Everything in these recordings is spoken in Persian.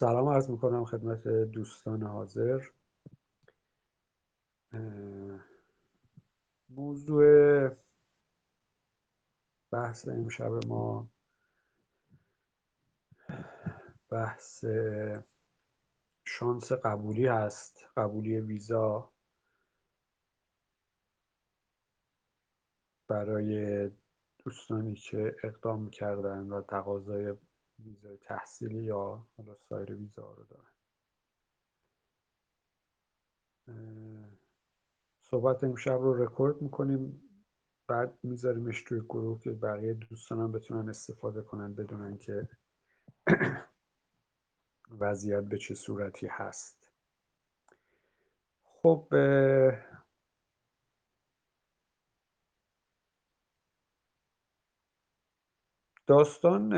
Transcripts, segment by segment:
سلام عرض می‌کنم خدمت دوستان حاضر. موضوع بحث امشب ما بحث شانس قبولی هست قبولی ویزا برای دوستانی که اقدام کردن و تقاضای ویزای تحصیلی یا حالا سایر ویزا رو دارن. صحبت امشب رو رکورد می‌کنیم. بعد میذاریمش توی گروه که بقیه دوستانم بتونن استفاده کنن بدونن که وضعیت به چه صورتی هست. خب داستان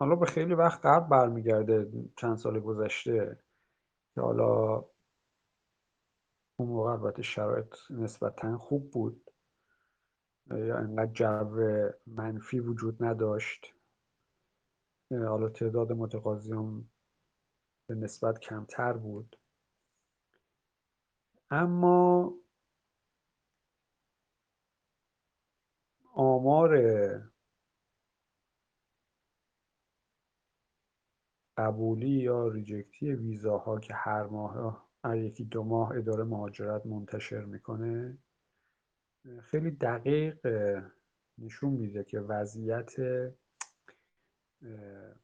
حالا به خیلی وقت قبل برمیگرده چند سال گذشته که حالا اون موقع البته شرایط نسبتا خوب بود. یا انقدر جو منفی وجود نداشت. حالا تعداد متقاضیان به نسبت کمتر بود. اما آمار قبولی یا ریجکتی ویزاها که هر ماه هر یکی دو ماه اداره مهاجرت منتشر می‌کنه خیلی دقیق نشون میده که وضعیت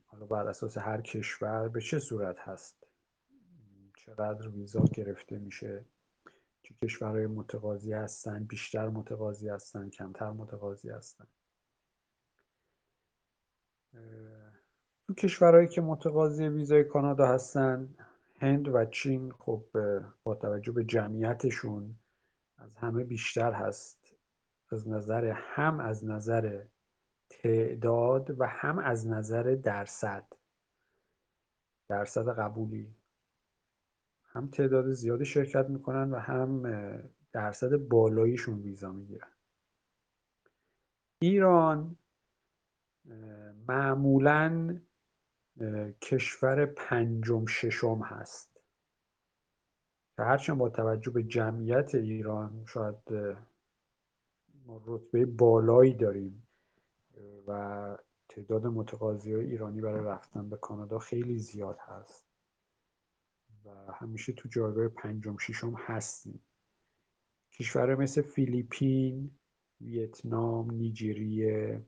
حالا بر اساس هر کشور به چه صورت هست. چقدر ویزا گرفته میشه؟ چه کشورهای متقاضی هستن؟ بیشتر متقاضی هستن؟ کمتر متقاضی هستن؟ تو کشورهایی که متقاضی ویزای کانادا هستن هند و چین خب با توجه به جمعیتشون از همه بیشتر هست. از نظر هم از نظر تعداد و هم از نظر درصد. درصد قبولی. هم تعداد زیادی شرکت می‌کنن و هم درصد بالاییشون ویزا می‌گیرن. ایران معمولا کشور پنجم ششم هست. که هرچند با توجه به جمعیت ایران شاید ما رتبه بالایی داریم و تعداد متقاضی ایرانی برای رفتن به کانادا خیلی زیاد هست و همیشه تو جایگاه پنجم ششم هستیم. کشور مثل فیلیپین ویتنام نیجریه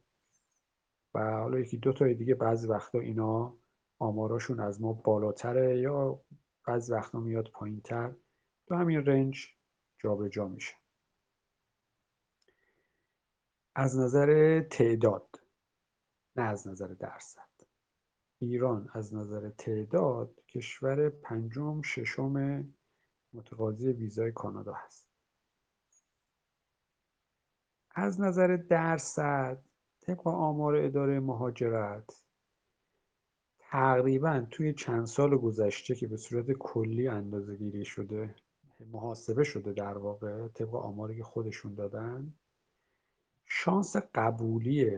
حالا یکی دو تا دیگه بعضی وقتا اینا آماراشون از ما بالاتره یا بعضی وقتا میاد پایینتر. تو همین رنج جابجا جا میشه. از نظر تعداد نه از نظر درصد. ایران از نظر تعداد کشور پنجم ششم متقاضی ویزای کانادا هست. از نظر درصد طبق آمار اداره مهاجرت. تقریبا توی چند سال گذشته که به صورت کلی اندازه گیری شده محاسبه شده در واقع طبق آماری که خودشون دادن شانس قبولی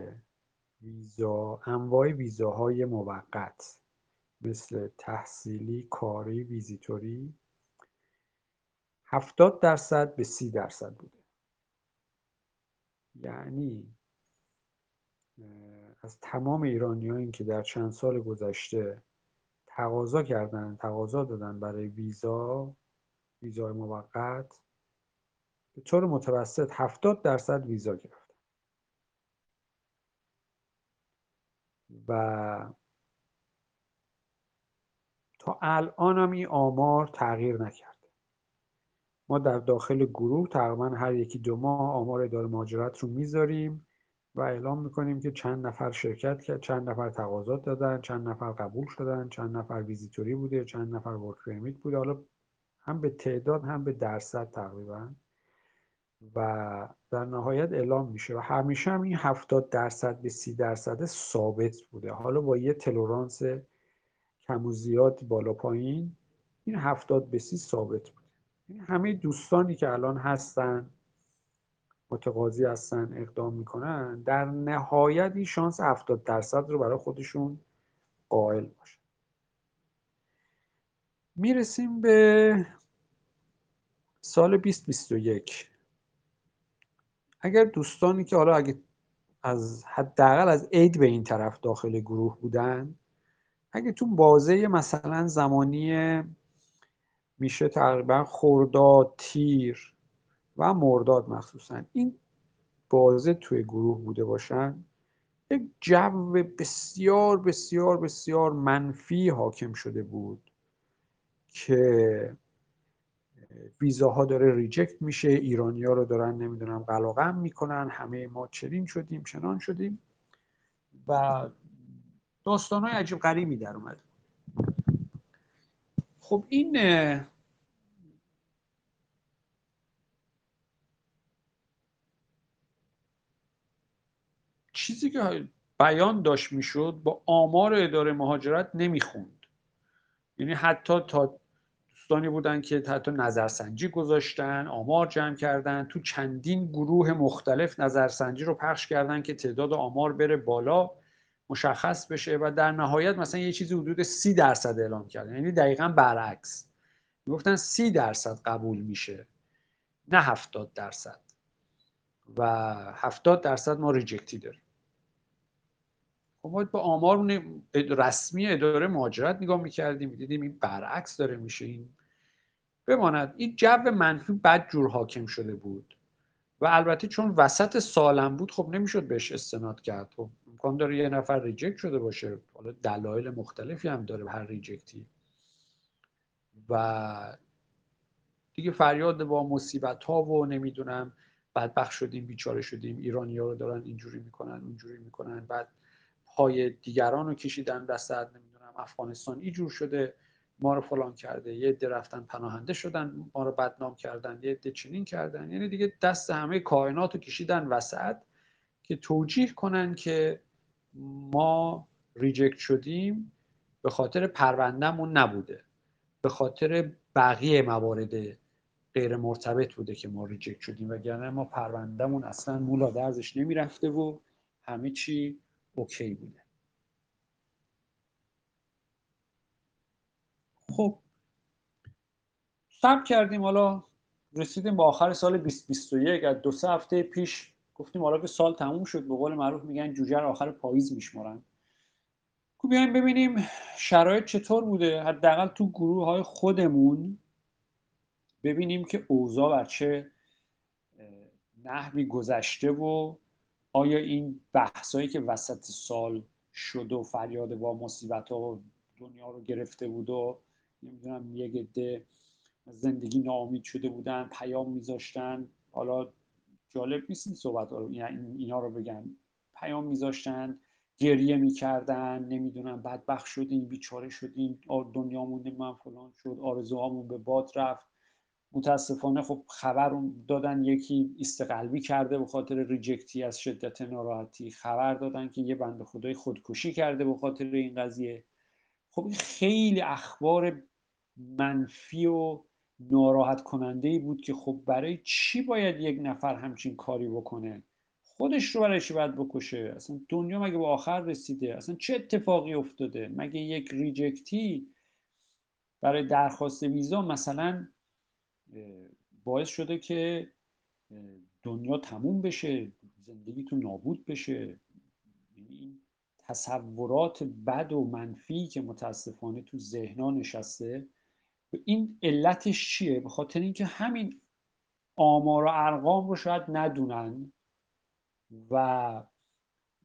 ویزا انواع ویزاهای موقت مثل تحصیلی کاری ویزیتوری هفتاد درصد به سی درصد بوده. یعنی از تمام ایرانیایی که در چند سال گذشته تقاضا کردن تقاضا دادن برای ویزا ویزای موقت به طور متوسط هفتاد درصد ویزا گرفتن. و تا الان هم این آمار تغییر نکرده. ما در داخل گروه تقریبا هر یکی دو ماه آمار اداره مهاجرت رو می‌ذاریم. و اعلام می‌کنیم که چند نفر شرکت کرد چند نفر تقاضا دادن چند نفر قبول شدن چند نفر ویزیتوری بوده چند نفر ورک پرمیت بوده. حالا هم به تعداد هم به درصد تقریبا. و در نهایت اعلام میشه. و همیشه هم این هفتاد درصد به سی درصد ثابت بوده. حالا با یه تلورانس کم و زیاد بالا پایین این هفتاد به سی ثابت بوده. همه دوستانی که الان هستن متقاضی هستن اقدام می‌کنن در نهایت این شانس 70 درصد رو برای خودشون قائل باشن می‌رسیم به سال 2021 اگر دوستانی که حالا اگه از حداقل از عید به این طرف داخل گروه بودن اگه تو بازه مثلا زمانی میشه تقریبا خرداد تیر و مرداد مخصوصا این بازه توی گروه بوده باشن یک جو بسیار بسیار بسیار منفی حاکم شده بود که ویزاها داره ریجکت میشه ایرانی ها رو دارن نمی‌دونم قلقم می‌کنن همه ما چرین شدیم چنان شدیم و داستان های عجیب غریبی در اومد. خب این چیزی که بیان داشت می‌شد با آمار اداره مهاجرت نمی‌خوند. یعنی حتی تا دوستانی بودن که حتی نظرسنجی گذاشتن آمار جمع کردن تو چندین گروه مختلف نظرسنجی رو پخش کردن که تعداد آمار بره بالا مشخص بشه و در نهایت مثلا یه چیزی حدود سی درصد اعلام کردن. یعنی دقیقا برعکس. می‌گفتن سی درصد قبول میشه نه هفتاد درصد. و هفتاد درصد ما reject ی داریم. خب ما با آمار رسمی اداره مهاجرت نگاه می‌کردیم دیدیم این برعکس داره میشه این بماند. این جو منفی بد جور حاکم شده بود و البته چون وسط سالم بود خب نمی‌شد بهش استناد کرد. خب امکان داره یه نفر reject شده باشه. حالا دلایل مختلفی هم داره هر reject ی. و دیگه فریاد با مصیبت ها و نمی‌دونم بدبخ شدیم بیچاره شدیم ایرانی ها رو دارن اینجوری می‌کنن اونجوری می‌کنن. بعد پای دیگران رو کشیدن وسط نمی‌دونم افغانستان اینجور شده ما رو فلان کرده یه عده رفتن پناهنده شدن ما رو بدنام کردن یه عده چنین کردن. یعنی دیگه دست همه کائنات رو کشیدن وسط که توجیه کنن که ما reject شدیم به خاطر پروندهمون نبوده به خاطر بقیه موارد غیر مرتبط بوده که ما reject شدیم. وگرنه ما پروندهمون اصلا مو لا درزش نمی‌رفته و همه چی okay بوده. خب صبر کردیم. حالا رسیدیم به آخر سال 2021 از دو سه هفته پیش گفتیم حالا که سال تموم شد به قول معروف میگن جوجه آخر پاییز میشمارن. خب بیایم ببینیم شرایط چطور بوده. حداقل تو گروه های خودمون ببینیم که اوضاع بر چه نحوی گذشته و آیا این بحثایی که وسط سال شد و فریاد با مصیبت ها دنیا رو گرفته بود و نمی‌دونم یک عده زندگی ناامید شده بودن پیام میذاشتن؟ حالا جالب نیست این صحبت ها یعنی اینا رو بگن. پیام میذاشتن گریه می‌کردن نمی‌دونم بدبخت شدیم بیچاره شدیم دنیامون من فلان شد آرزوهامون به باد رفت. متاسفانه خب خبر دادن یکی استقلبی کرده به خاطر ریجکتی از شدت ناراحتی خبر دادن که یه بند خدای خودکشی کرده به خاطر این قضیه. خب این خیلی اخبار منفی و ناراحت کننده ای بود که خب برای چی باید یک نفر همچین کاری بکنه؟ خودش رو برای چی باید بکشه؟ اصلا دنیا مگه به آخر رسیده؟ اصلا چه اتفاقی افتاده؟ مگه یک ریجکتی برای درخواست ویزا مثلا باعث شده که دنیا تموم بشه زندگیتون نابود بشه. یعنی این تصورات بد و منفی که متاسفانه تو ذهنا نشسته این علتش چیه؟ به خاطر اینکه همین آمار و ارقام رو شاید ندونن و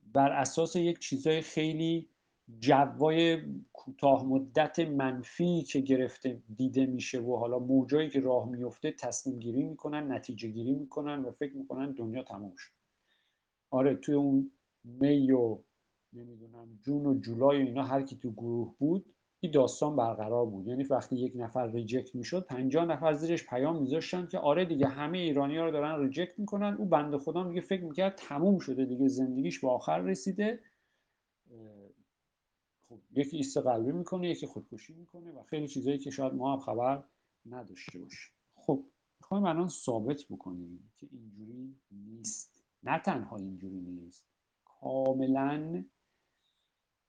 بر اساس یک چیزای خیلی جوهای کوتاه مدت منفی که گرفته دیده میشه و حالا موجایی که راه میفته تصمیم گیری می‌کنن نتیجه گیری می‌کنن و فکر می‌کنن دنیا تموم شد. آره توی اون May و نمی‌دونم June و جولای اینا هر کی تو گروه بود این داستان برقرار بود. یعنی وقتی یک نفر reject می‌شد 50 نفر زیرش پیام میذاشتن که آره دیگه همه ایرانی ها رو دارن reject می‌کنن. او بنده خدا میگه فکر می‌کرد تموم شده دیگه زندگیش به آخر رسیده. خب یکی ایست قلبی می‌کنه یکی خودکشی می‌کنه و خیلی چیزایی که شاید ما هم خبر نداشته باشیم. خب می‌خوایم الان ثابت بکنیم که اینجوری نیست. نه تنها اینجوری نیست کاملا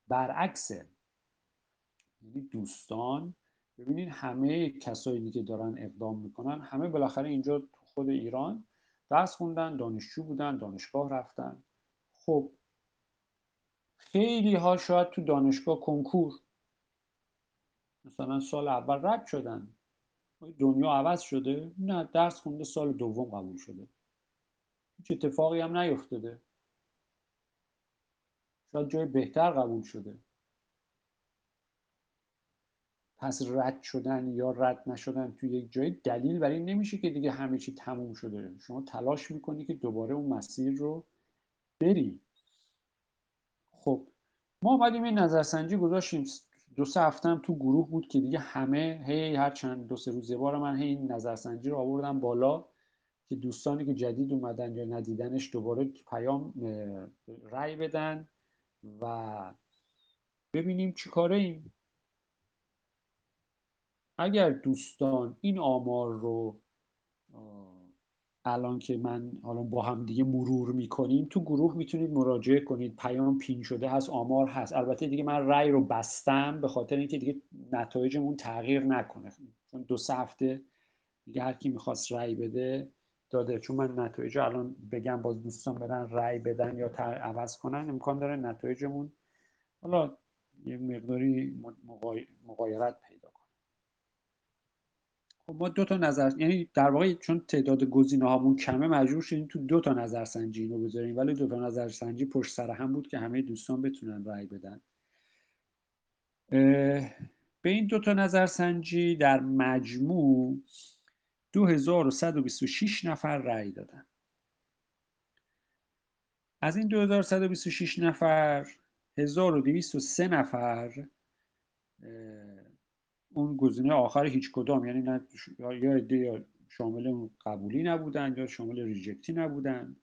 برعکسه یعنی دوستان ببینید همه کسایی که دارن اقدام می‌کنن همه بالاخره اینجا خود ایران درس خوندن دانشجو بودن دانشگاه رفتن. خب خیلی ها شاید تو دانشگاه کنکور. مثلا سال اول رد شدن. دنیا عوض شده. نه درس خونده سال دوم قبول شده. هیچ اتفاقی هم نیفتاده. شاید جای بهتر قبول شده. پس رد شدن یا رد نشدن توی یک جای دلیل برای این نمیشه که دیگه همه چی تموم شده. شما تلاش می‌کنی که دوباره اون مسیر رو بری. خب ما اومدیم این نظرسنجی گذاشتیم. دو سه هفته هم تو گروه بود که دیگه همه هی هر چند دو سه روز بار من هی این نظرسنجی رو آوردم بالا که دوستانی که جدید اومدن یا ندیدنش دوباره پیام رأی بدن و ببینیم چی کاره ایم. اگر دوستان این آمار رو الان که من حالا با هم دیگه مرور می‌کنیم تو گروه می‌تونید مراجعه کنید. پیام پین شده هست آمار هست. البته دیگه من رأی رو بستم به خاطر اینکه دیگه نتایجمون تغییر نکنه. چون دو سه هفته دیگه هر کی می‌خواست رأی بده داده. چون من نتایج الان بگم باز دوستان برن رأی بدن یا عوض کنن امکان داره نتایجمون حالا یه مقداری مقایرت پیدا خب ما دو تا نظر یعنی در واقع چون تعداد گزینه هامون کمه مجبور شدیم تو دو تا نظرسنجی اینو بذاریم. ولی دو تا نظرسنجی پشت سر هم بود که همه دوستان بتونن رأی بدن. به این دو تا نظرسنجی در مجموع 2126 نفر رأی دادن. از این 2126 نفر 1203 نفر اون گزینه آخر هیچ کدام یعنی نه یا عده شامل قبولی نبودن یا شامل ریجکتی نبودن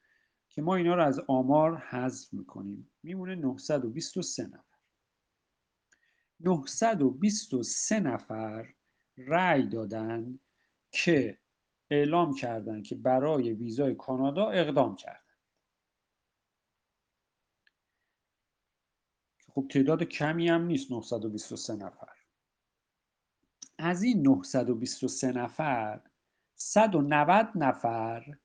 که ما اینا رو از آمار حذف می‌کنیم. میمونه 923 نفر. 923 نفر رأی دادن که اعلام کردن که برای ویزای کانادا اقدام کردن. خب تعداد کمی هم نیست 923 نفر. از این 923 نفر 190 نفر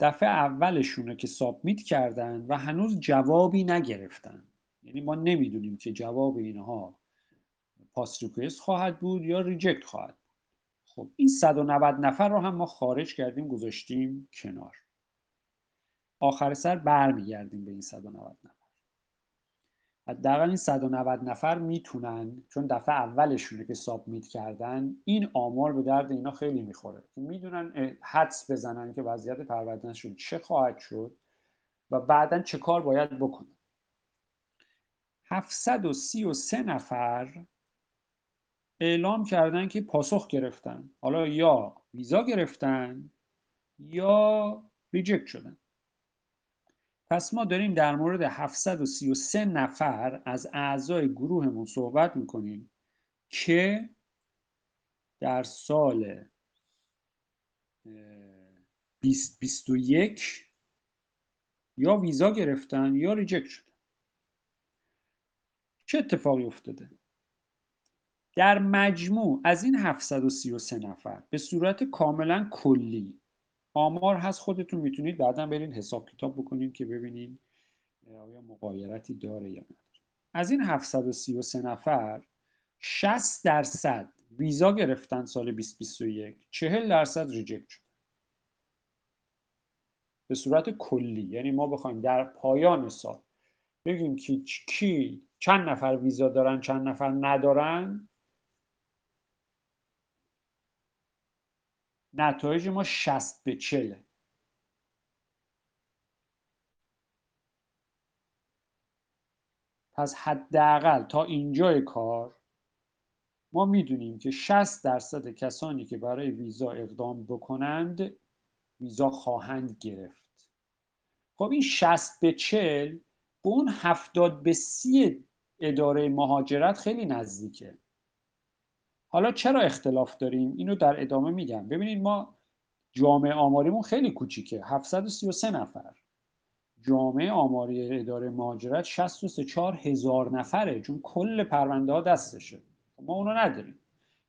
دفعه اولشونه که سابمیت کردن و هنوز جوابی نگرفتن. یعنی ما نمی‌دونیم که جواب اینها پاس ریکوست خواهد بود یا ریجکت خواهد خب این 190 نفر رو هم ما خارج کردیم گذاشتیم کنار. آخر سر برمیگردیم به این 190 نفر. حداقل این 190 نفر می‌تونن چون دفعه اولشونه که سابمیت کردن این آمار به درد اینا خیلی می‌خوره. می‌دونن حدس بزنن که وضعیت پروردنشون چه خواهد شد و بعدا چه کار باید بکنن. 733 نفر اعلام کردن که پاسخ گرفتن. حالا یا ویزا گرفتن یا reject شدن. پس ما داریم در مورد 733 نفر از اعضای گروهمون صحبت می‌کنیم که در سال 2021 یا ویزا گرفتن یا reject شدن. چه اتفاقی افتاده؟ در مجموع از این 733 نفر به صورت کاملا کلی آمار هست خودتون می‌تونید بعدا برین حساب کتاب بکنید که ببینید آیا مقایرتی داره یا نه از این 733 نفر 60 درصد ویزا گرفتن سال 2021 40 درصد ریجکت شد به صورت کلی یعنی ما بخوایم در پایان سال بگیم که کی چند نفر ویزا دارن چند نفر ندارن. نتایج ما 60 به 40 پس حداقل تا اینجای کار ما می‌دونیم که 60 درصد کسانی که برای ویزا اقدام بکنند ویزا خواهند گرفت. خب این 60 به 40 به اون 70 به 30 اداره مهاجرت خیلی نزدیکه. حالا چرا اختلاف داریم؟ اینو در ادامه میگم. ببینید ما جامعه آماریمون خیلی کوچیکه. 733 نفر. جامعه آماری اداره مهاجرت 63 هزار نفره چون کل پرونده ها دستشه. ما اونو نداریم.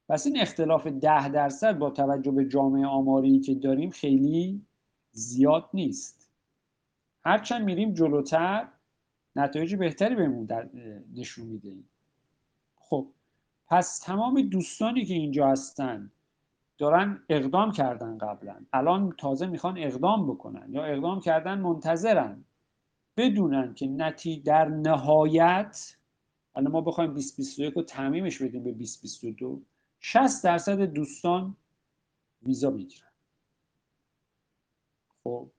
پس این اختلاف ده درصد با توجه به جامعه آماری که داریم خیلی زیاد نیست. هرچند میریم جلوتر نتایج بهتری بهمون نشون میده. خب پس تمام دوستانی که اینجا هستن دارن اقدام کردن قبلا. الان تازه می‌خوان اقدام بکنن یا اقدام کردن منتظرن. بدونن که نتی در نهایت الان ما بخوایم 2021 رو تعمیمش بدیم به 2022 60 درصد دوستان ویزا می‌گیرن. خب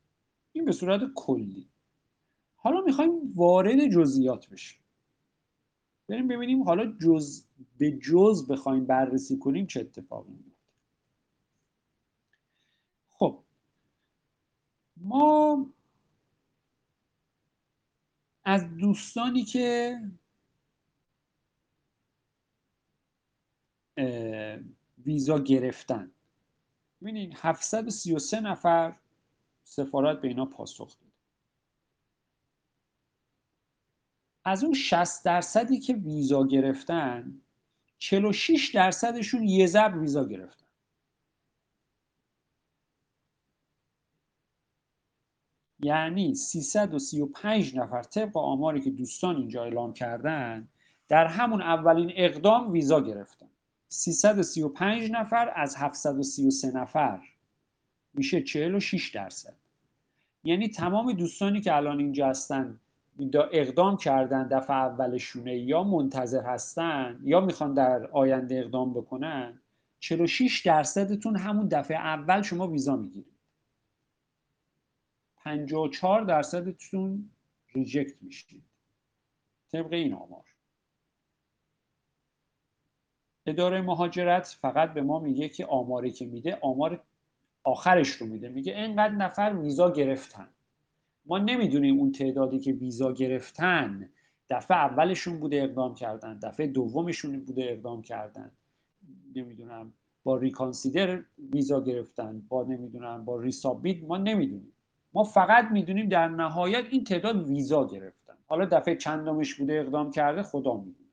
این به صورت کلی. حالا می‌خوایم وارد جزئیات بشیم. بریم ببینیم حالا جز به جز بخوایم بررسی کنیم چه اتفاقی میفته خب. ما از دوستانی که ویزا گرفتن ببینید 733 نفر سفارت به اینا پاسخ داد از اون 60 درصدی که ویزا گرفتن 46 درصدشون یه ضرب ویزا گرفتن. یعنی 335 نفر طبق آماری که دوستان اینجا اعلام کردن در همون اولین اقدام ویزا گرفتن. 335 نفر از 733 نفر میشه 46 درصد. یعنی تمام دوستانی که الان اینجا هستن اقدام کردن دفعه اولشونه یا منتظر هستن یا می‌خوان در آینده اقدام بکنن 46 درصدتون همون دفعه اول شما ویزا می‌گیرید. 54 درصدتون ریجکت میشید. طبق این آمار. اداره مهاجرت فقط به ما میگه که آماری که میده آمار آخرش رو میده. میگه اینقدر نفر ویزا گرفتن. ما نمی‌دونیم اون تعدادی که ویزا گرفتن دفعه اولشون بوده اقدام کردن دفعه دومشون بوده اقدام کردن. نمی‌دونم با ریکانسیدر ویزا گرفتن با نمی‌دونم با ریسابیت ما نمی‌دونیم. ما فقط می‌دونیم در نهایت این تعداد ویزا گرفتن. حالا دفعه چندمش بوده اقدام کرده خدا می‌دونه.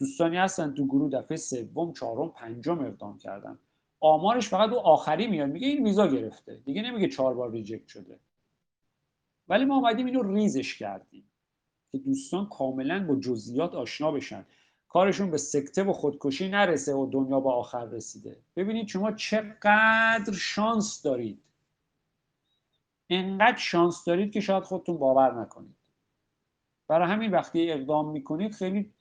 دوستانی هستن تو گروه دفعه سوم چهارم پنجم اقدام کردن. آمارش فقط او آخری میاد میگه این ویزا گرفته. دیگه نمیگه چهار بار ریجکت شده. ولی ما اومدیم اینو ریزش کردیم که دوستان کاملا با جزئیات آشنا بشن. کارشون به سکته و خودکشی نرسه و دنیا با آخر رسیده. ببینید شما چقدر شانس دارید. انقدر شانس دارید که شاید خودتون باور نکنید. برای همین وقتی اقدام می‌کنید خیلی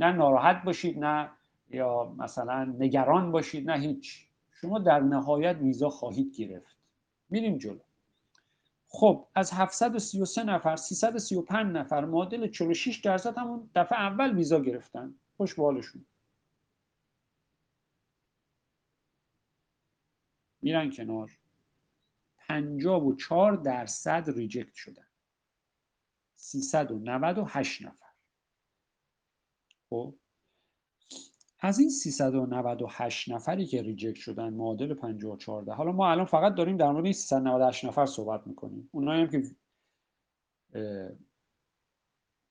نه ناراحت باشید نه یا مثلا نگران باشید نه هیچ. شما در نهایت ویزا خواهید گرفت. میریم جلو. خب از 733 نفر 335 نفر معادل 46 درصد همون دفعه اول ویزا گرفتن. خوش بالشون. میرن کنار. 54 درصد ریجکت شدن. 398 نفر. خب؟ از این 398 نفری که ریجکت شدن معادل 54 حالا ما الان فقط داریم در مورد این 398 نفر صحبت می‌کنیم. اونایی هم که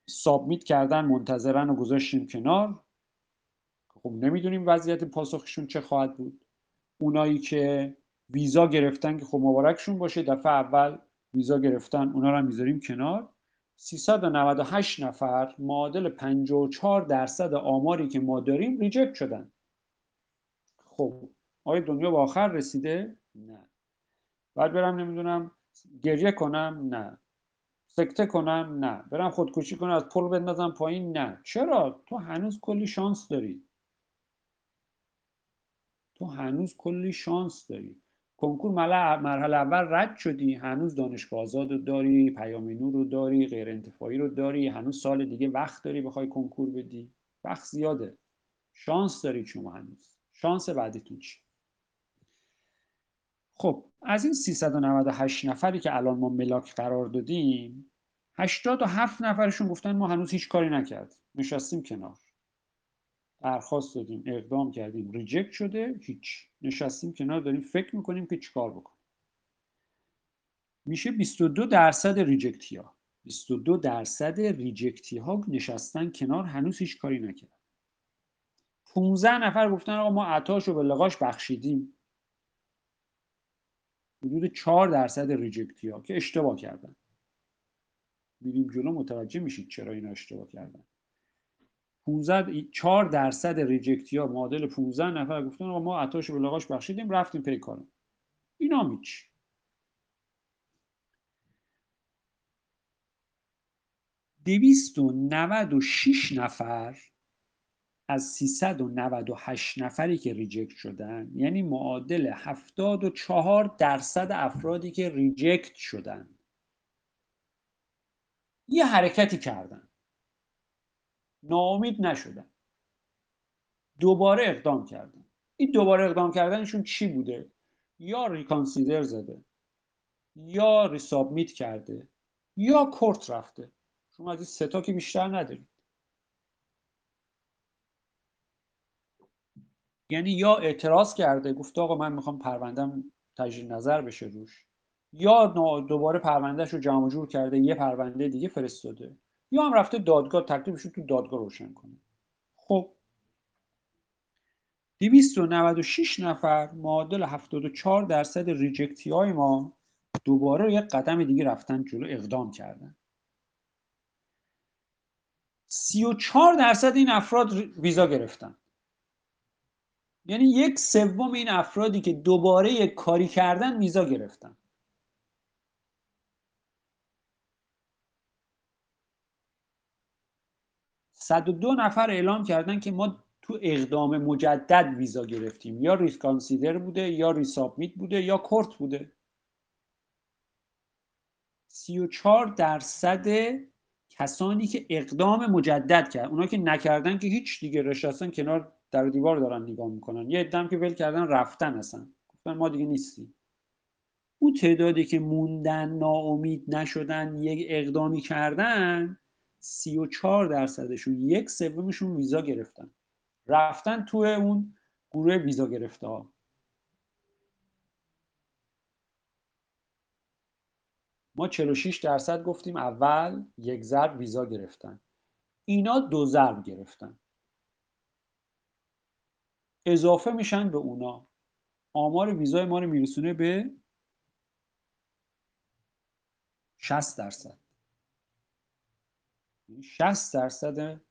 سابمیت کردن منتظرن و گذاشتیم کنار. خب نمی‌دونیم وضعیت پاسخشون چه خواهد بود. اونایی که ویزا گرفتن که خب مبارکشون باشه دفعه اول ویزا گرفتن اونا رو هم می‌ذاریم کنار. 398 نفر معادل 54 درصد آماری که ما داریم ریجکت شدن خب آیا دنیا به آخر رسیده؟ نه بعد برم نمی‌دونم گریه کنم؟ نه سکته کنم؟ نه برم خودکشی کنم از پل بندازم پایین؟ نه چرا؟ تو هنوز کلی شانس داری تو هنوز کلی شانس داری کنکور مرحله اول رد شدی هنوز دانشگاه آزاد رو داری پیام نور رو داری غیر انتفاعی رو داری هنوز سال دیگه وقت داری بخوای کنکور بدی. وقت زیاده. شانس داری شما هنوز. شانس بعدیتون چی؟ خب از این 398 نفری که الان ما ملاک قرار دادیم 87 نفرشون گفتن ما هنوز هیچ کاری نکردیم. نشستیم کنار. درخواست دادیم اقدام کردیم reject شده هیچ. نشستیم کنار داریم فکر می‌کنیم که چیکار بکنیم. میشه 22 درصد reject ی ها 22 درصد reject ی ها نشستن کنار هنوز هیچ کاری نکردن. 15 نفر گفتن آقا ما عطاش رو به لقاش بخشیدیم. حدود 4 درصد reject ی ها که اشتباه کردن. میریم جلو متوجه میشید چرا اینا اشتباه کردن. 15 4 درصد reject ی ها معادل 15 نفر گفتن آقا ما عطاش به لقاش بخشیدیم رفتیم پی کارم اینا هیچ 296 نفر از 398 نفری که reject شدن یعنی معادل 74 درصد افرادی که reject شدن. یه حرکتی کردن. ناامید نشدن. دوباره اقدام کردن. این دوباره اقدام کردنشون چی بوده؟ یا ریکانسیدر زده یا ریسابمیت کرده یا کورت رفته. شما از این ستا که بیشتر ندارید. یعنی یا اعتراض کرده گفته آقا من می‌خوام پروندم تجدید نظر بشه روش یا دوباره پروندهش رو جمع جور کرده یه پرونده دیگه فرستاده. یا هم رفته دادگاه تکلیفش رو تو دادگاه روشن کنه. خب. 296 نفر معادل 74 درصد ریجکتی های ما دوباره یک قدم دیگه رفتن جلو اقدام کردن. 34 درصد این افراد ویزا گرفتن. یعنی یک سوم این افرادی که دوباره یک کاری کردن ویزا گرفتن. صد و دو نفر اعلام کردن که ما تو اقدام مجدد ویزا گرفتیم. یا ریسکانسیدر بوده یا ریسابمیت بوده یا کورت بوده. 34 درصد کسانی که اقدام مجدد کرد. اونا که نکردن که هیچ دیگه رشتن کنار در دیوار دارن نگاه می‌کنن. یه ادم که ول کردن رفتن اصلا. گفتن ما دیگه نیستیم. اون تعدادی که موندن ناامید نشدن یک اقدامی کردن 34 درصدشون یک سومشون ویزا گرفتن. رفتن تو اون گروه ویزا گرفته ها. ما 46 درصد گفتیم اول یک ضرب ویزا گرفتن. اینا دو ضرب گرفتن. اضافه میشن به اونا. آمار ویزای ما رو میرسونه به 60 درصد. 60 یعنی درصد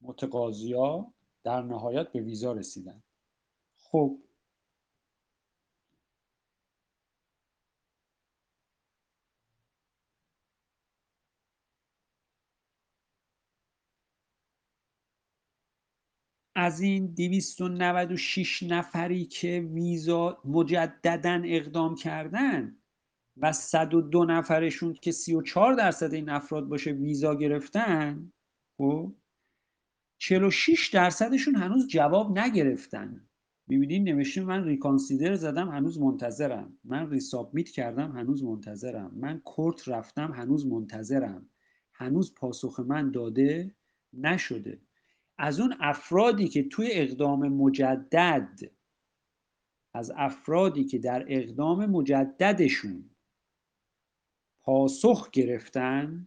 متقاضیا در نهایت به ویزا رسیدن. خب. از این 296 نفری که ویزا مجددا اقدام کردن و 102 نفرشون که 34 درصد این افراد باشه ویزا گرفتن خب 46 درصدشون هنوز جواب نگرفتن. می‌بینین نوشته من ریکانسیدر زدم هنوز منتظرم. من ریسابمیت کردم هنوز منتظرم. من کورت رفتم هنوز منتظرم. هنوز پاسخ من داده نشده. از اون افرادی که توی اقدام مجدد از افرادی که در اقدام مجددشون پاسخ گرفتن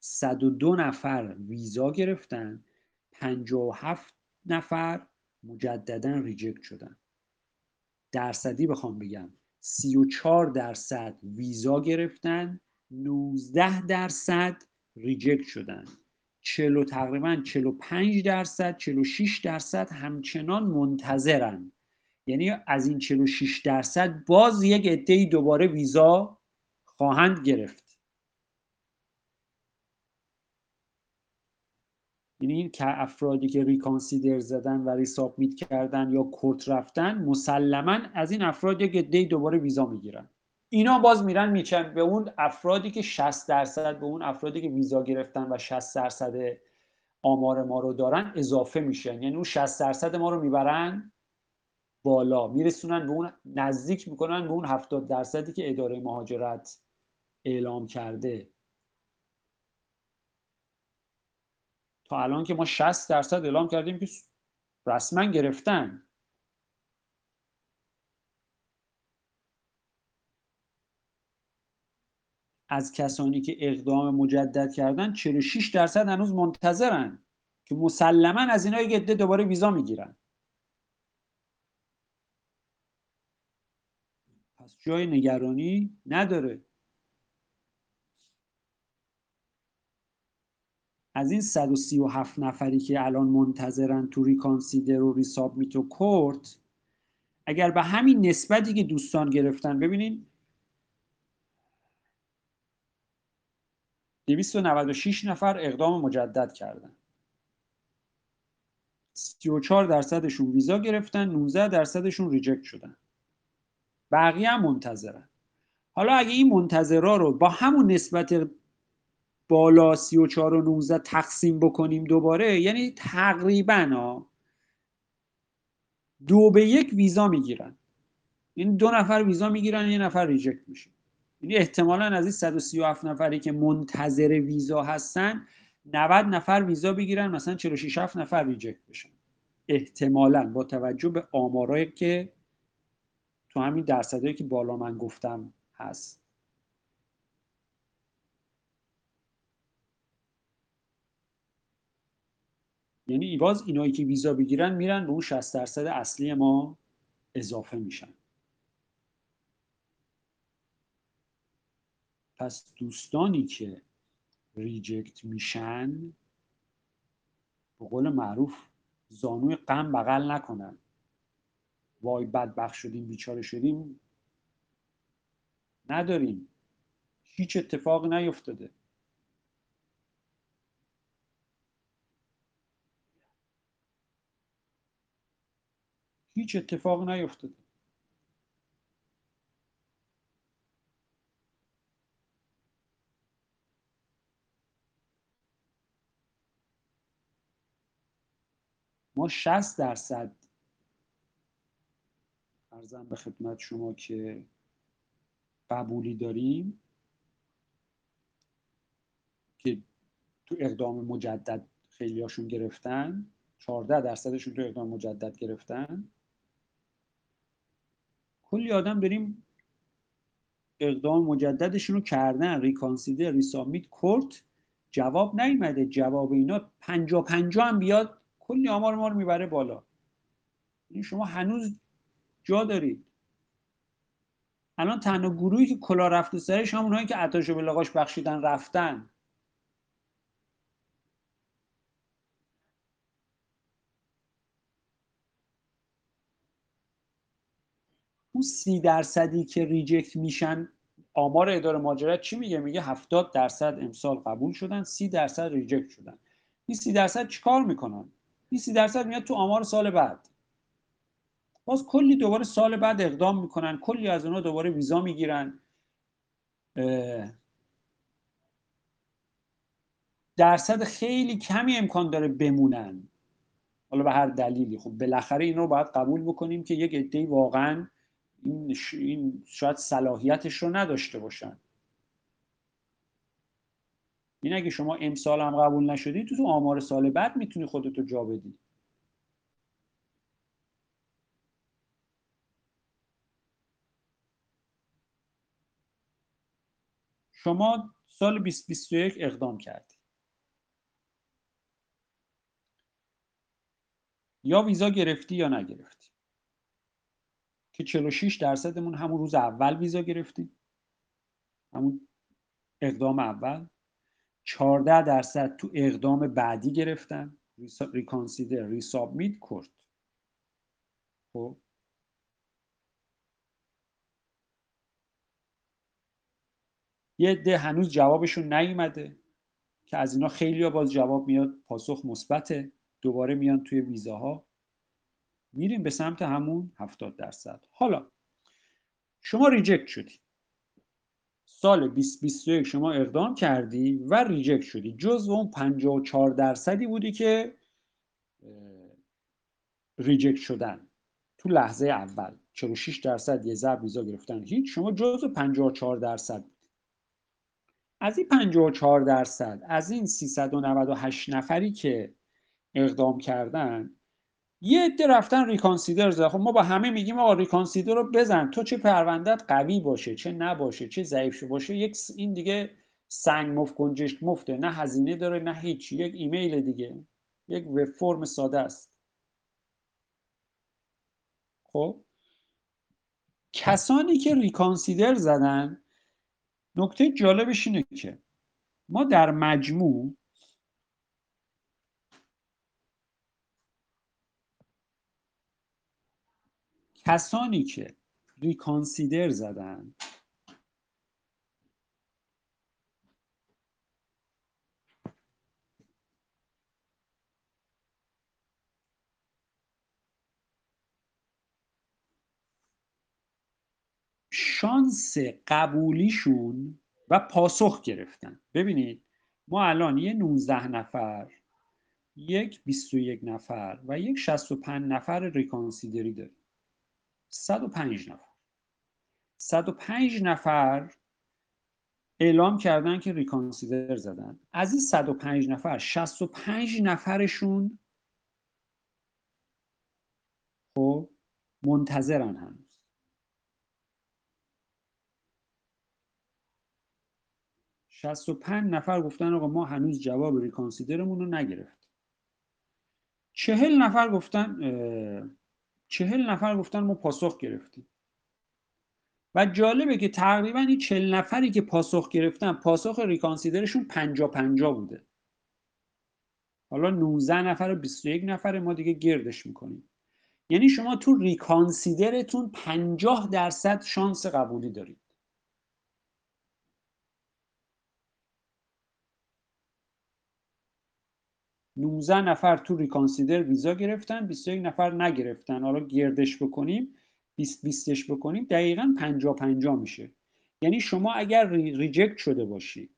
102 نفر ویزا گرفتن 57 نفر مجددا ریجکت شدن. درصدی بخوام بگم 34 درصد ویزا گرفتن 19 درصد ریجکت شدن. 40 تقریبا 45 درصد 46 درصد همچنان منتظرن. یعنی از این 46 درصد باز یک عده دوباره ویزا خواهند گرفت. یعنی که افرادی که ریکانسیدر زدن و ریسابمیت کردن یا کورت رفتن مسلما از این افراد یک عده دوباره ویزا می‌گیرن. اینا باز میرن میچن به اون افرادی که 60 درصد به اون افرادی که ویزا گرفتن و 60 درصد آمار ما رو دارن اضافه میشن. یعنی اون 60 درصد ما رو می‌برن بالا میرسونن به اون نزدیک می‌کنن به اون 70 درصدی که اداره مهاجرت اعلام کرده. تا الان که ما 60 درصد اعلام کردیم که رسما گرفتن. از کسانی که اقدام مجدد کردن 46 درصد هنوز منتظرن که مسلما از اینا یک عده دوباره ویزا می‌گیرن. پس جای نگرانی نداره. از این 137 نفری که الان منتظرن تو ریکانسیدر و ریسابمیت و کورت اگر به همین نسبتی که دوستان گرفتن ببینین 296 نفر اقدام مجدد کردن. 34 درصدشون ویزا گرفتن 19 درصدشون reject شدن. بقیه هم منتظرن. حالا اگه این منتظرا رو با همون نسبت بالا 34 و 19 تقسیم بکنیم دوباره یعنی تقریبا دو به یک ویزا می‌گیرن. این دو نفر ویزا می‌گیرن یه نفر reject میشه. یعنی احتمالا از این 137 نفری که منتظر ویزا هستن 90 نفر ویزا بگیرن مثلا 46 7 نفر ریجکت بشن. احتمالا با توجه به آمارایی که تو همین درصدهایی که بالا من گفتم هست. یعنی ایواز اینایی که ویزا بگیرن میرن به اون 60 درصد اصلی ما اضافه میشن. پس دوستانی که ریجکت میشن به قول معروف زانوی غم بغل نکنن. وای بدبخ شدیم بیچاره شدیم. نداریم. هیچ اتفاقی نیفتاده. هیچ اتفاق نیفتاده ما 60 درصد ارزم به خدمت شما که قبولی داریم که تو اقدام مجدد خیلی هاشون گرفتن 14 درصدشون تو اقدام مجدد گرفتن. کلی آدم داریم اقدام مجددشون رو کردن ریکانسیدر ریسامیت کورت جواب نیومده. جواب اینا پنجا پنجا هم بیاد کلی آمار ما رو می‌بره بالا. این یعنی شما هنوز جا دارید. الان تنها گروهی که کلا رفته سرش همونهایی که عطاشو به لقاش بخشیدن رفتن. اون سی درصدی که reject میشن آمار اداره مهاجرت چی میگه؟ میگه 70 درصد امسال قبول شدن سی درصد reject شدن. این سی درصد چیکار می‌کنن؟ این سی درصد میاد تو آمار سال بعد. باز کلی دوباره سال بعد اقدام می‌کنن کلی از اونها دوباره ویزا می‌گیرن. درصد خیلی کمی امکان داره بمونن. حالا به هر دلیلی. خب بالاخره این رو باید قبول بکنیم که یک عده‌ای واقعا این, این شاید صلاحیتش رو نداشته باشن. این اگه شما امسال هم قبول نشدی تو تو آمار سال بعد می‌تونی خودتو جا بدی. شما سال 2021 اقدام کردی. یا ویزا گرفتی یا نگرفتی. که 46 درصدمون همون روز اول ویزا گرفتیم. همون اقدام اول. 14 درصد تو اقدام بعدی گرفتن. ریکانسیدر ریسابمیت کرد. خب. یه ده هنوز جوابشون نیومده که از اینا خیلی ها باز جواب میاد پاسخ مثبته. دوباره میان توی ویزاها. میریم به سمت همون 70 درصد. حالا شما reject شدی. سال 2021 شما اقدام کردی و reject شدی. جز اون 54 درصدی بودی که reject شدن. تو لحظه اول 46 درصد یه ضرب ویزا گرفتن. هیچ شما جز 54 درصد از این 54 درصد از این 398 نفری که اقدام کردن یه عده رفتن ریکانسیدر زدن. خب ما با همه میگیم آقا ریکانسیدر رو بزن. تو چه پروندت قوی باشه چه نباشه چه ضعیف باشه یک این دیگه سنگ مفت گنجشک مفته. نه هزینه داره نه هیچ. یک ایمیل دیگه. یک وب فرم ساده است. خب؟ کسانی که ریکانسیدر زدن نکته جالبش اینه که ما در مجموع کسانی که ریکانسیدر زدن. شانس قبولیشون و پاسخ گرفتن. ببینید ما الان یه 19 نفر یک 21 نفر و یک 65 نفر ریکانسیدری داریم. 105 نفر. 105 نفر اعلام کردن که ریکانسیدر زدن. از این 105 نفر 65 نفرشون خب منتظرن هنوز. 65 نفر گفتن آقا ما هنوز جواب ریکانسیدرمون رو نگرفت چهل نفر گفتن چهل نفر گفتن ما پاسخ گرفتیم. و جالبه که تقریبا این چهل نفری که پاسخ گرفتن پاسخ ریکانسیدرشون پنجا پنجا بوده. حالا 19 نفر و 21 نفر ما دیگه گردش می‌کنیم. یعنی شما تو ریکانسیدرتون 50 درصد شانس قبولی دارید. 19 نفر تو ریکانسیدر ویزا گرفتن 21 نفر نگرفتن. حالا گردش بکنیم 20 20 بکنیم دقیقا 50 50 میشه. یعنی شما اگر ریجکت شده باشی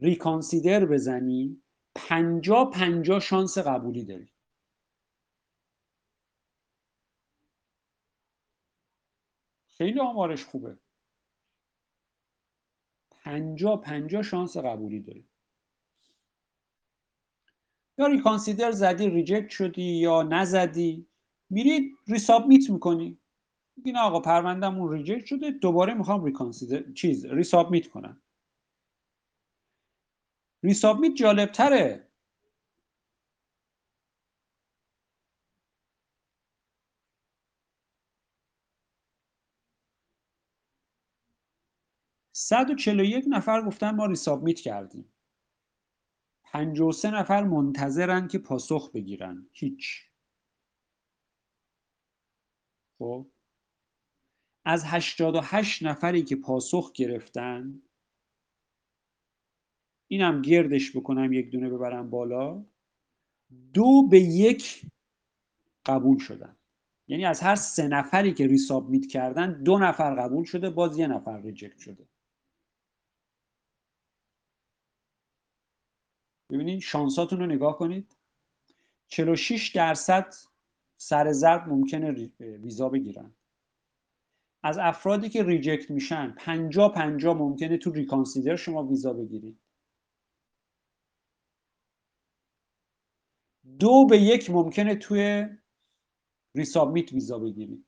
reconsider بزنی 50 50 شانس قبولی داری. خیلی آمارش خوبه. 50 50 شانس قبولی داری. یا reconsider زدی reject شدی یا نزدی؟ میری resubmit می‌کنی. میگی آقا پروندهمون reject شده دوباره می‌خوام reconsider چیز resubmit کنم. ریسابمیت جالب تره صد و یک نفر گفتن ما ریسابمیت کردیم. 53 نفر منتظرن که پاسخ بگیرن. هیچ. خب. از 88 نفری که پاسخ گرفتن اینم گردش بکنم یک دونه ببرم بالا دو به یک قبول شدن. یعنی از هر سه نفری که resubmit کردن دو نفر قبول شده باز یه نفر reject شده. ببینید شانساتون رو نگاه کنید. 46 درصد سر ضرب ممکنه ویزا بگیرن. از افرادی که reject میشن 50 50 ممکنه تو reconsider شما ویزا بگیرید. دو به یک ممکنه توی ریسابمیت ویزا بگیرید.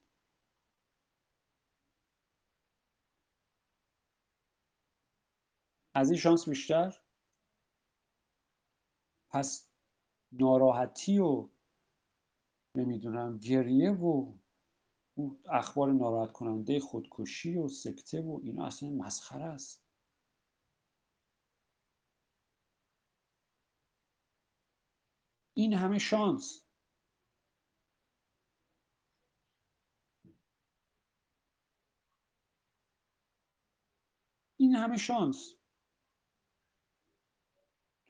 از این شانس بیشتر؟ پس ناراحتی و نمی‌دونم گریه و اخبار ناراحت کننده خودکشی و سکته و اینا اصلا مسخره است. این همه شانس. این همه شانس.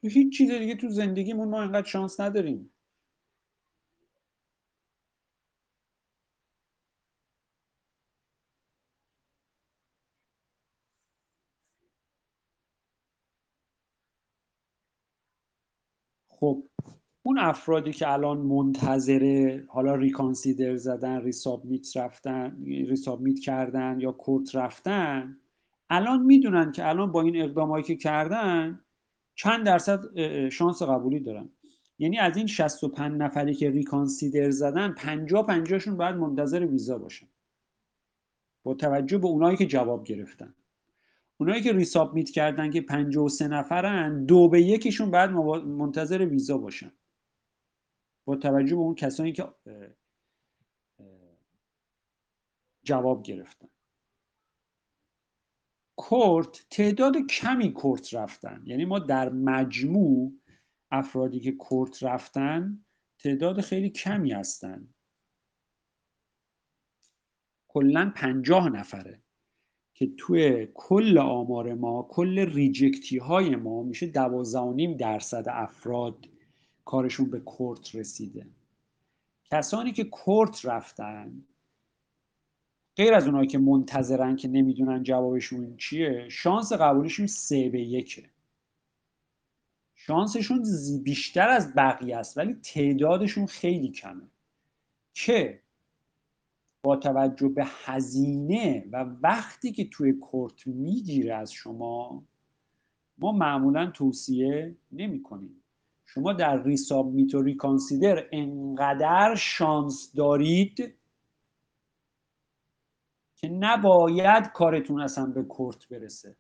تو هیچ چیز دیگه تو زندگیمون ما اینقدر شانس نداریم. خب اون افرادی که الان منتظره حالا ریکانسیدر زدن ریسابمیت رفتن ریسابمیت کردن یا کورت رفتن الان می‌دونن که الان با این اقدامایی که کردن چند درصد شانس قبولی دارن. یعنی از این 65 نفری که ریکانسیدر زدن 50 50 شون باید منتظر ویزا باشن. با توجه به اونایی که جواب گرفتن. اونایی که ریسابمیت کردن که 53 نفرن دو به یکیشون باید منتظر ویزا باشن. با توجه به اون کسانی که جواب گرفتن. کورت تعداد کمی کورت رفتن. یعنی ما در مجموع افرادی که کورت رفتن تعداد خیلی کمی هستن. کلا پنجاه نفره که توی کل آمار ما کل ریجکتی های ما میشه دوازده درصد افراد کارشون به کورت رسیده. کسانی که کورت رفتن غیر از اونایی که منتظرن که نمی‌دونن جوابشون چیه شانس قبولشون سه به یکه. شانسشون بیشتر از بقیه است ولی تعدادشون خیلی کمه. که با توجه به هزینه و وقتی که توی کورت می‌گیره از شما ما معمولا توصیه نمی کنیم شما در ریساب میتو ریکانسیدر انقدر شانس دارید که نباید کارتون اصلا به کورت برسه.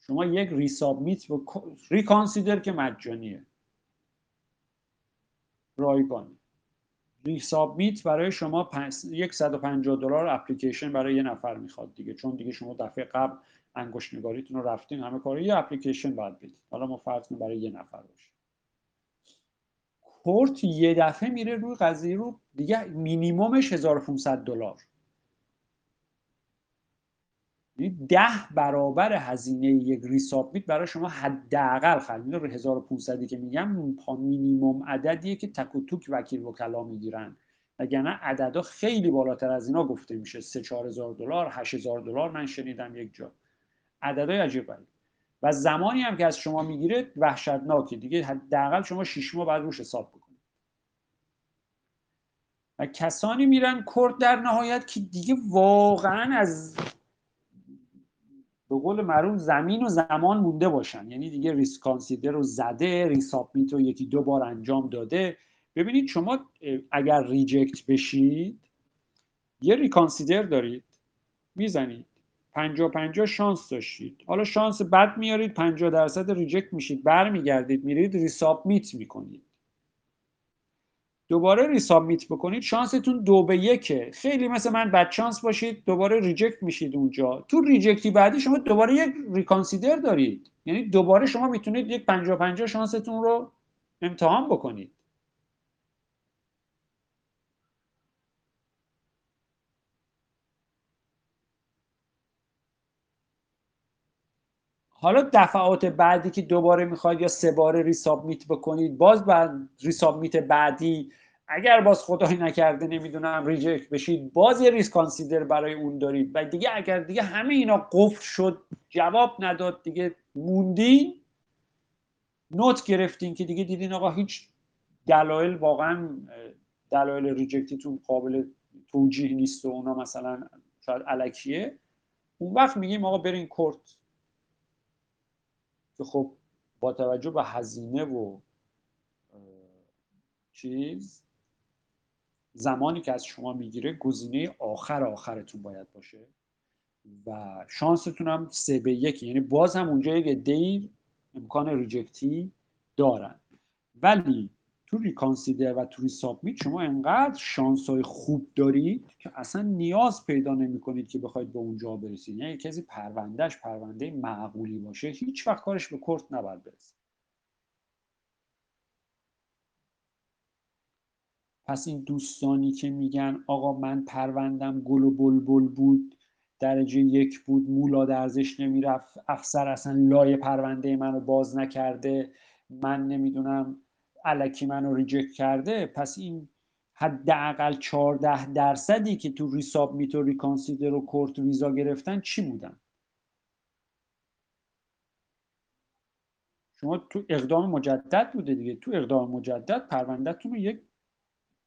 شما یک ریسابمیت و ریکانسیدر که مجانیه. رایگانی ریسابمیت برای شما 150 دلار اپلیکیشن برای یه نفر می‌خواد دیگه چون دیگه شما دفعه قبل انگشت نگاریتون رو رفتین همه کار یه اپلیکیشن باید بدید. حالا ما فرض برای یه نفر باشه. کورت یه دفعه میره روی قضیه رو دیگه مینیمومش 1500 دلار. یعنی ده برابر هزینه یک ریسابمیت برای شما حداقل خرید رو 1500 که میگم مینیموم عددیه که تک و توک وکیل وکلا می‌گیرن. وگرنه عددا خیلی بالاتر از اینا گفته میشه. 3 4000 دلار 8000 دلار من شنیدم یک جا. عددهای عجیب و زمانی هم که از شما می‌گیره وحشتناکه دیگه حداقل شما 6 ماه بعد روش حساب بکنید. و کسانی میرن کرد در نهایت که دیگه واقعا از به قول معروف زمین و زمان مونده باشن. یعنی دیگه reconsider رو زده resubmit رو یکی دو بار انجام داده. ببینید شما اگر reject بشید یه reconsider دارید می‌زنید. 50 50 شانس داشتید. حالا شانس بد میارید 50 درصد reject میشید برمیگردید میرید resubmit می‌کنید. دوباره resubmit بکنید شانستون دو به یکه. خیلی مثل من بد شانس باشید دوباره reject میشید اونجا. تو reject ی بعدی شما دوباره یک reconsider دارید. یعنی دوباره شما می‌تونید یک 50 50 شانستون رو امتحان بکنید. حالا دفعات بعدی که دوباره می‌خواید یا سه باره resubmit بکنید باز بعد resubmit بعدی اگر باز خدایی نکرده نمی‌دونم reject بشید باز یه reconsider برای اون دارید. و دیگه اگر دیگه همه اینا قفل شد جواب نداد دیگه موندین. نوت گرفتین که دیگه دیدین آقا هیچ دلایل واقعا دلایل ریجکتیتون قابل توجیه نیست و اونا مثلا شاید علکیه. اون وقت میگیم آقا برین کورت که خب با توجه به هزینه و چیز زمانی که از شما می‌گیره گزینه آخر آخرتون باید باشه و شانستون هم سه به یکی یعنی باز هم اونجا یک دیر امکان ریجکتی دارن. ولی تو ریکانسیدر و تو ریسابمیت شما انقدر شانس های خوب دارید که اصلا نیاز پیدا نمی کنید که بخواید به اونجا برسید. یعنی کسی پروندهش پرونده معقولی باشه هیچ وقت کارش به کرت نباید برسه. پس این دوستانی که میگن آقا من پروندم گل و بلبل بود درجه یک بود مولا ارزش نمی‌رفت افسر اصلا لای پرونده منو باز نکرده من نمی‌دونم علکی منو ریجکت کرده پس این حداقل 14 درصدی که تو ریساب میتو ریکانسیدر و کورت ویزا گرفتن چی بودن؟ شما تو اقدام مجدد بوده دیگه. تو اقدام مجدد پروندهتون رو یک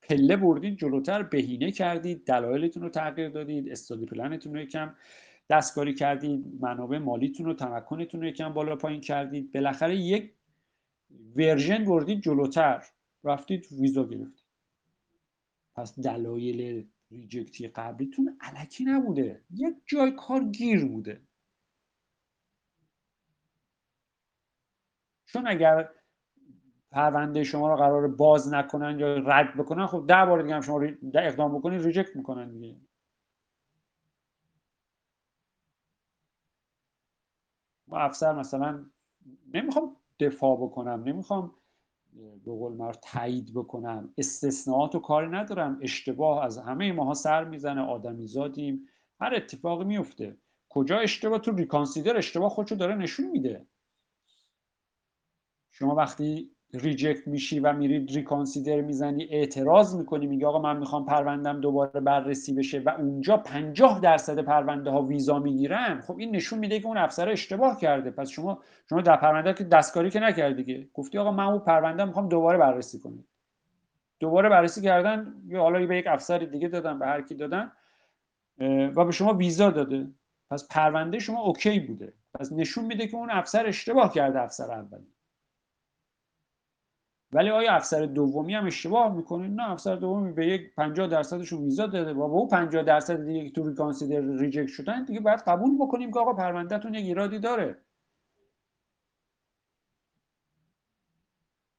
پله بردید جلوتر بهینه کردید دلایلتون رو تغییر دادید study plan تون رو یکم دستکاری کردید منابع مالیتون رو تمکنتون رو یکم بالا پایین کردید. بالاخره یک version بردید جلوتر رفتید ویزا گرفتید. پس دلایل reject ی قبلیتون الکی نبوده. یک جای کار گیر بوده. چون اگر پرونده شما رو قرار باز نکنن یا رد بکنن خب ده بار دیگه هم شما اقدام بکنید ریجکت می‌کنن دیگه. ما افسر مثلا نمی‌خوام دفاع بکنم. نمی‌خوام به قول تایید بکنم. استثناءات و کاری ندارم. اشتباه از همه ماها سر می‌زنه. آدمی زادیم هر اتفاقی میفته. کجا اشتباه؟ تو ریکانسیدر اشتباه خودشو داره نشون میده. شما وقتی ریجکت میشی و میرید ریکانسیدر می‌زنی اعتراض می‌کنی میگه آقا من می‌خوام پروندم دوباره بررسی بشه و اونجا 50 درصد پرونده ها ویزا می‌گیرن خب این نشون میده که اون افسر اشتباه کرده. پس شما شما در پرونده که دستکاری که نکردی دیگه گفتی آقا من اون پرونده می‌خوام دوباره بررسی کنم. دوباره بررسی کردن یا حالا به یک افسر دیگه دادن به هر کی دادن و به شما ویزا داده. پس پرونده شما okay بوده. پس نشون میده که اون افسر اشتباه کرده افسر اولی ولی آیا افسر دومی هم اشتباه می‌کنه؟ نه افسر دومی به یک 50 درصدشون ویزا داده و با اون 50 درصد دیگه تو reconsider reject شدن دیگه باید قبول بکنیم که آقا پروندهتون یک ایرادی داره.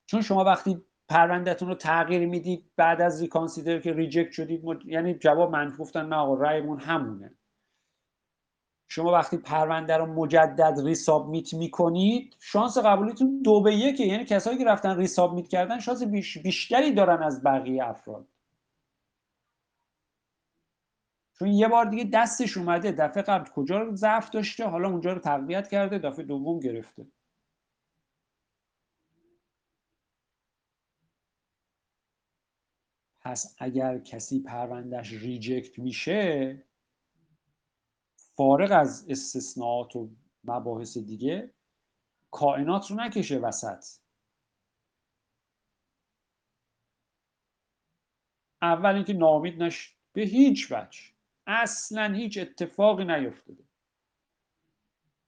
چون شما وقتی پروندهتون رو تغییر می‌دید بعد از reconsider که reject شدید یعنی جواب منفی گفتن نه آقا رأیمون همونه. شما وقتی پرونده رو مجدد ریسابمیت می‌کنید شانس قبولیتون دو به یکه. یعنی کسایی که رفتن ریسابمیت کردن شانس بیشتری دارن از بقیه افراد. چون یه بار دیگه دستش اومده دفعه قبل کجا رو ضعف داشته حالا اونجا رو تقویت کرده دفعه دوم گرفته. پس اگر کسی پروندهش ریجکت میشه فارغ از استثناءات و مباحث دیگه کائنات رو نکشه وسط. اول اینکه نامید نش به هیچ وجه. اصلا هیچ اتفاقی نیفتاده.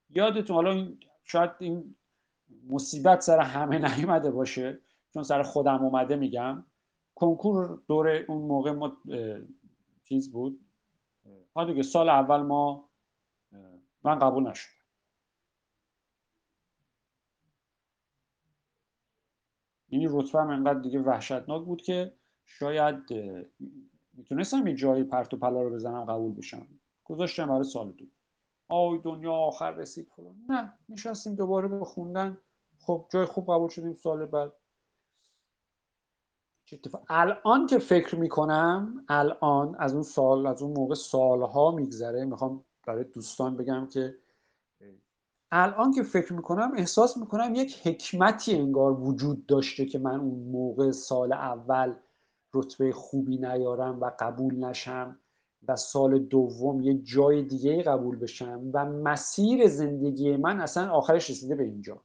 یادتون حالا این شاید این مصیبت سر همه نیومده باشه چون سر خودم اومده میگم. کنکور دوره اون موقع ما چیز بود. ها دیگه سال اول ما من قبول نشد یعنی رتبه هم انقدر دیگه وحشتناک بود که شاید می‌تونستم یه جایی پرت و پلا رو بزنم قبول بشم. گذاشتم برای سال دو. آی دنیا آخر رسید. فلان نه نشستیم دوباره به خوندن. خب جای خوب قبول شدیم سال بعد. الان که فکر می‌کنم الان از اون سال از اون موقع سالها میگذره می‌خوام برای دوستان بگم که الان که فکر می‌کنم احساس می‌کنم یک حکمتی انگار وجود داشته که من اون موقع سال اول رتبه خوبی نیارم و قبول نشم و سال دوم یه جای دیگه قبول بشم و مسیر زندگی من اصلا آخرش رسیده به اینجا.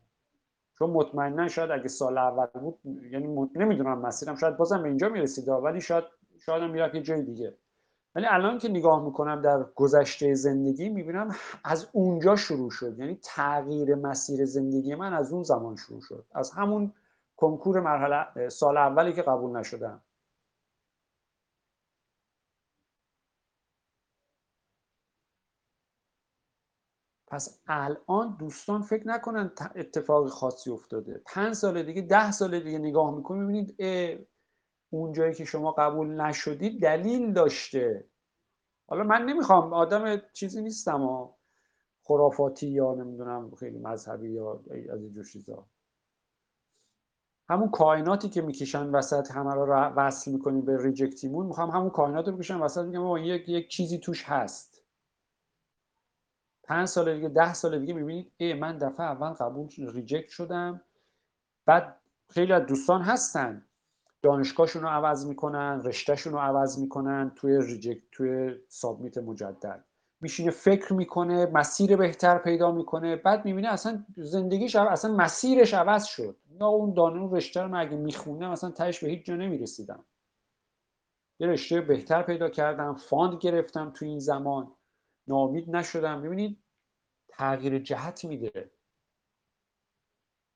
چون مطمئنا شاید اگه سال اول بود یعنی نمی‌دونم مسیرم شاید بازم به اینجا می‌رسید ولی شاید شاید هم می‌رفت یه جای دیگه. ولی الان که نگاه می‌کنم در گذشته زندگی می‌بینم از اونجا شروع شد. یعنی تغییر مسیر زندگی من از اون زمان شروع شد. از همون کنکور مرحله سال اولی که قبول نشدم. پس الان دوستان فکر نکنن اتفاق خاصی افتاده. پنج سال دیگه ده سال دیگه نگاه می‌کنید می‌بینید اون جایی که شما قبول نشدید دلیل داشته. حالا من نمی‌خوام آدم چیزی نیستم و خرافاتی یا نمی‌دونم خیلی مذهبی یا از اینجور چیزا. همون کائناتی که می‌کشن وسط همه رو وصل می‌کنیم به ریجکتیمون می‌خوام همون کائنات رو بکشن وسط میگم یک یک چیزی توش هست. پنج سال دیگه ده سال دیگه می‌بینید ای من دفعه اول قبول reject شدم بعد خیلی از دوستان هستن. دانشگاهشون رو عوض می‌کنن رشتهشون رو عوض می‌کنن توی reject توی submit مجدد. میشینه فکر می‌کنه مسیر بهتر پیدا می‌کنه. بعد می‌بینه اصلا زندگیش اصلا مسیرش عوض شد. یا اون دانون رشته رو اگه می‌خونه مثلا تهش به هیچ جا نمی‌رسیدم. یه رشته بهتر پیدا کردم fund گرفتم تو این زمان. ناامید نشدم. ببینید تغییر جهت میده.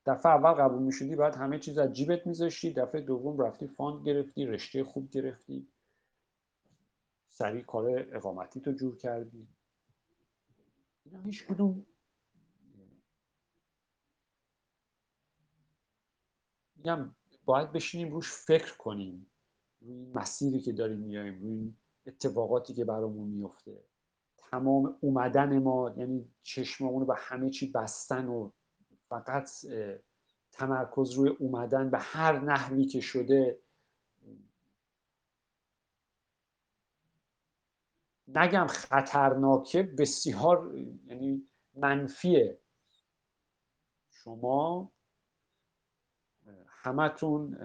دفعه اول قبول می‌شدی بعد همه چیز از جیبت میذاشتی دفعه دوم رفتی فاند گرفتی رشته خوب گرفتی. سریع کار اقامتی تو جور کردی. اینا هیچ کدوم. میگم باید بشینیم روش فکر کنیم. روی مسیری که داریم میایم روی اتفاقاتی که برامون میفته تمام اومدن ما یعنی چشممون رو به همه چی بستن و فقط تمرکز روی اومدن به هر نحوی که شده. نگم خطرناکه بسیار یعنی منفیه. شما همتون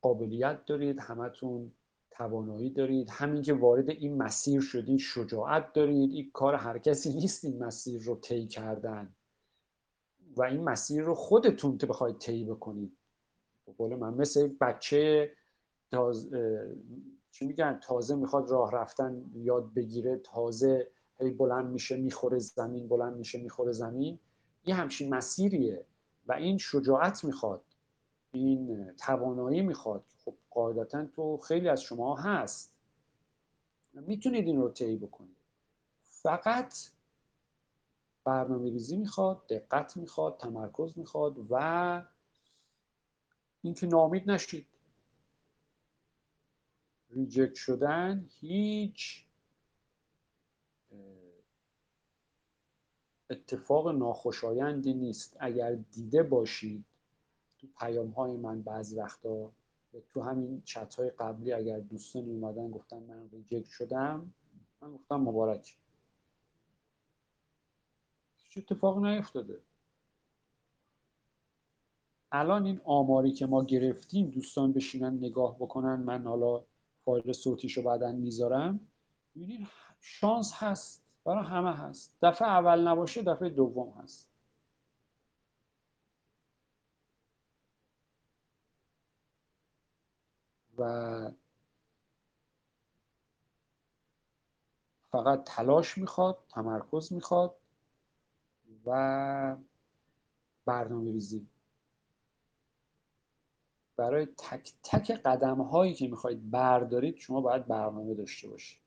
قابلیت دارید همتون توانایی دارید. همین که وارد این مسیر شدید شجاعت دارید. این کار هر کسی نیست این مسیر رو طی کردن. و این مسیر رو خودتون که بخواید طی بکنید. قول من مثل بچه تازه چی میگن؟ تازه می‌خواد راه رفتن یاد بگیره تازه هی بلند میشه می‌خوره زمین بلند میشه می‌خوره زمین. این همچین مسیریه و این شجاعت می‌خواد این توانایی می‌خواد. خب قاعدتا تو خیلی از شما هست. می‌تونید این رو طی بکنید. فقط برنامه ریزی می‌خواد دقت می‌خواد تمرکز می‌خواد و اینکه نامید نشید. ریجکت شدن هیچ اتفاق ناخوشایندی نیست. اگر دیده باشید تو پیام های من بعضی وقتا تو همین چت های قبلی اگر دوستان اومدن گفتن من ریجکت شدم من گفتم مبارک. اتفاق نیفتاده. الان این آماری که ما گرفتیم دوستان بشینن نگاه بکنن من حالا فایل صوتیشو بعدا می‌ذارم. ببینید شانس هست. برای همه هست. دفعه اول نباشه دفعه دوم هست. و فقط تلاش می‌خواد تمرکز می‌خواد. و برنامه ریزی برای تک تک قدم هایی که می‌خواید بردارید شما باید برنامه داشته باشید.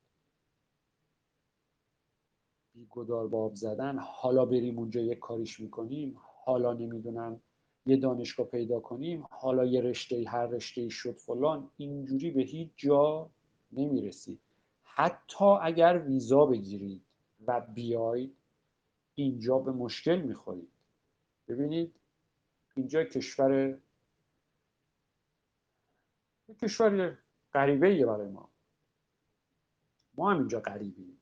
بیگدار باب زدن. حالا بریم اونجا یک کاریش می‌کنیم. حالا نمی‌دونم یه دانشگاه پیدا کنیم. حالا یه رشته هر رشته شد فلان. اینجوری به هیچ جا نمی‌رسید. حتی اگر ویزا بگیرید و بیاید اینجا به مشکل می‌خورید. ببینید اینجا کشور کشور غریبه برای ما. ما هم اینجا غریبیم.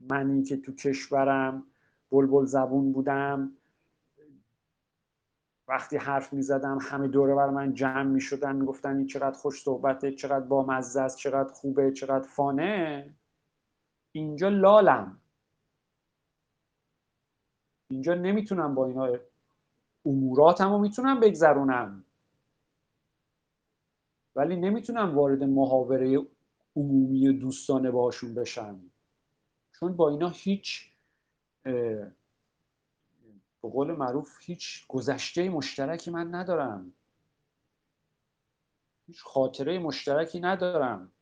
منی که تو کشورم بلبل زبون بودم وقتی حرف می زدم همه دوره بر من جمع می شدن می گفتن این چقدر خوش صحبته چقدر با مزه است چقدر خوبه چقدر فانه. اینجا لالم. اینجا نمی‌تونم با اینا اموراتم رو می‌تونم بگذرونم. ولی نمی‌تونم وارد محاوره عمومی دوستانه باشون بشم. چون با اینا هیچ به قول معروف هیچ گذشته مشترکی من ندارم. هیچ خاطره مشترکی ندارم.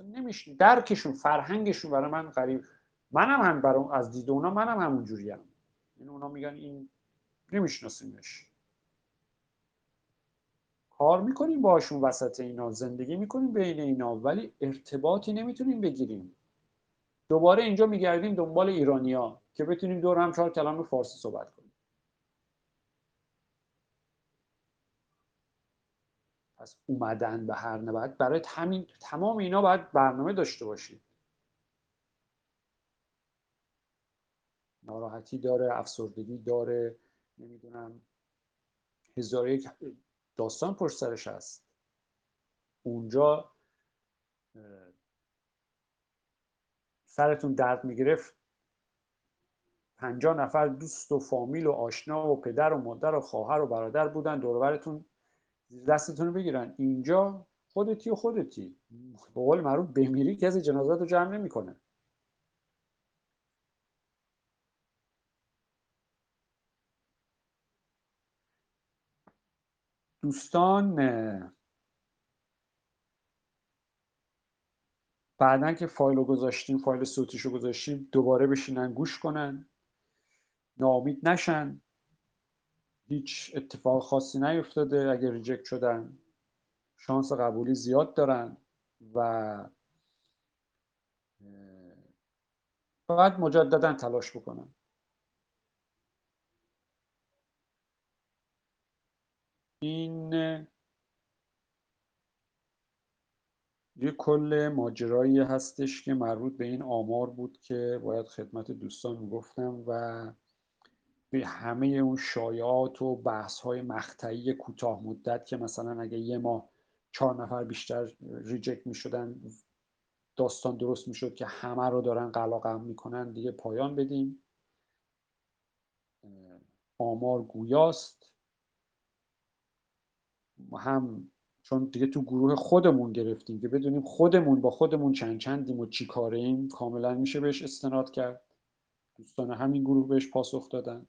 نمیش درکشون فرهنگشون برای من غریب. منم هم برای از دید اونا منم همون جوریم این اونا میگن این نمیشناسیمش. کار می‌کنیم باشون وسط اینا زندگی می‌کنیم بین اینا ولی ارتباطی نمی‌تونیم بگیریم. دوباره اینجا میگردیم دنبال ایرانیا که بتونیم دور هم چهار کلام فارسی صحبت کنیم. پس اومدن به هر نباید برای همین تمام اینا باید برنامه داشته باشید ناراحتی داره افسردگی داره نمی‌دونم. هزار یک داستان پشت سرش هست. اونجا سرتون درد می‌گرفت. پنجاه نفر دوست و فامیل و آشنا و پدر و مادر و خواهر و برادر بودن. دورورتون دستتون رو بگیرن. اینجا خودتی و خودتی. به قول معروف بمیری از جنازت رو جمع نمی‌کنه. دوستان بعدا که فایل رو گذاشتیم فایل صوتیش رو گذاشتیم دوباره بشینن گوش کنن. ناامید نشن. هیچ اتفاق خاصی نیفتاده. اگر ریجکت شدن شانس قبولی زیاد دارن و فقط مجددا تلاش بکنن. این یه کل ماجرایی هستش که مربوط به این آمار بود که باید خدمت دوستان می‌گفتم و به همه اون شایعات و بحث های مقطعی کوتاه مدت که مثلا اگه یه ماه چهار نفر بیشتر ریجکت می شدن داستان درست می شد که همه رو دارن قلاقم می‌کنن دیگه پایان بدیم. آمار گویاست. هم چون دیگه تو گروه خودمون گرفتیم که بدونیم خودمون با خودمون چند چندیم و چی کاره ایم کاملا میشه بهش استناد کرد. دوستان همین گروه بهش پاسخ دادن.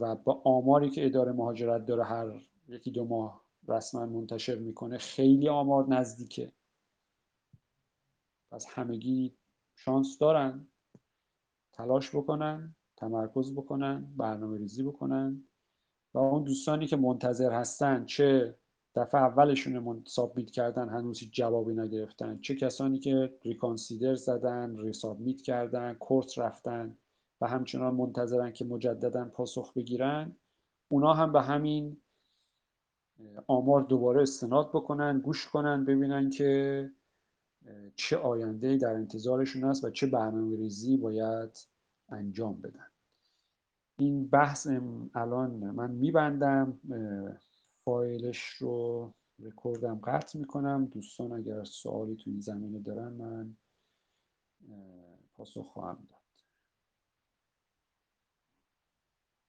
و با آماری که اداره مهاجرت داره هر یکی دو ماه رسما منتشر می‌کنه خیلی آمار نزدیکه. پس همگی شانس دارن تلاش بکنن تمرکز بکنن برنامه ریزی بکنن و اون دوستانی که منتظر هستن چه دفعه اولشون سابمیت کردن هنوز هیچ جوابی نگرفتن چه کسانی که ریکانسیدر زدن ریسابمیت کردن کورس رفتن و همچنان منتظرن که مجددا پاسخ بگیرن. اونا هم به همین آمار دوباره استناد بکنن گوش کنن ببینن که چه آینده در انتظارشون است و چه برنامه ریزی باید انجام بدن. این بحث الان من میبندم فایلش رو رکوردم قطع می‌کنم. دوستان اگر سوالی تو این زمینه دارن من پاسخ خواهم داد.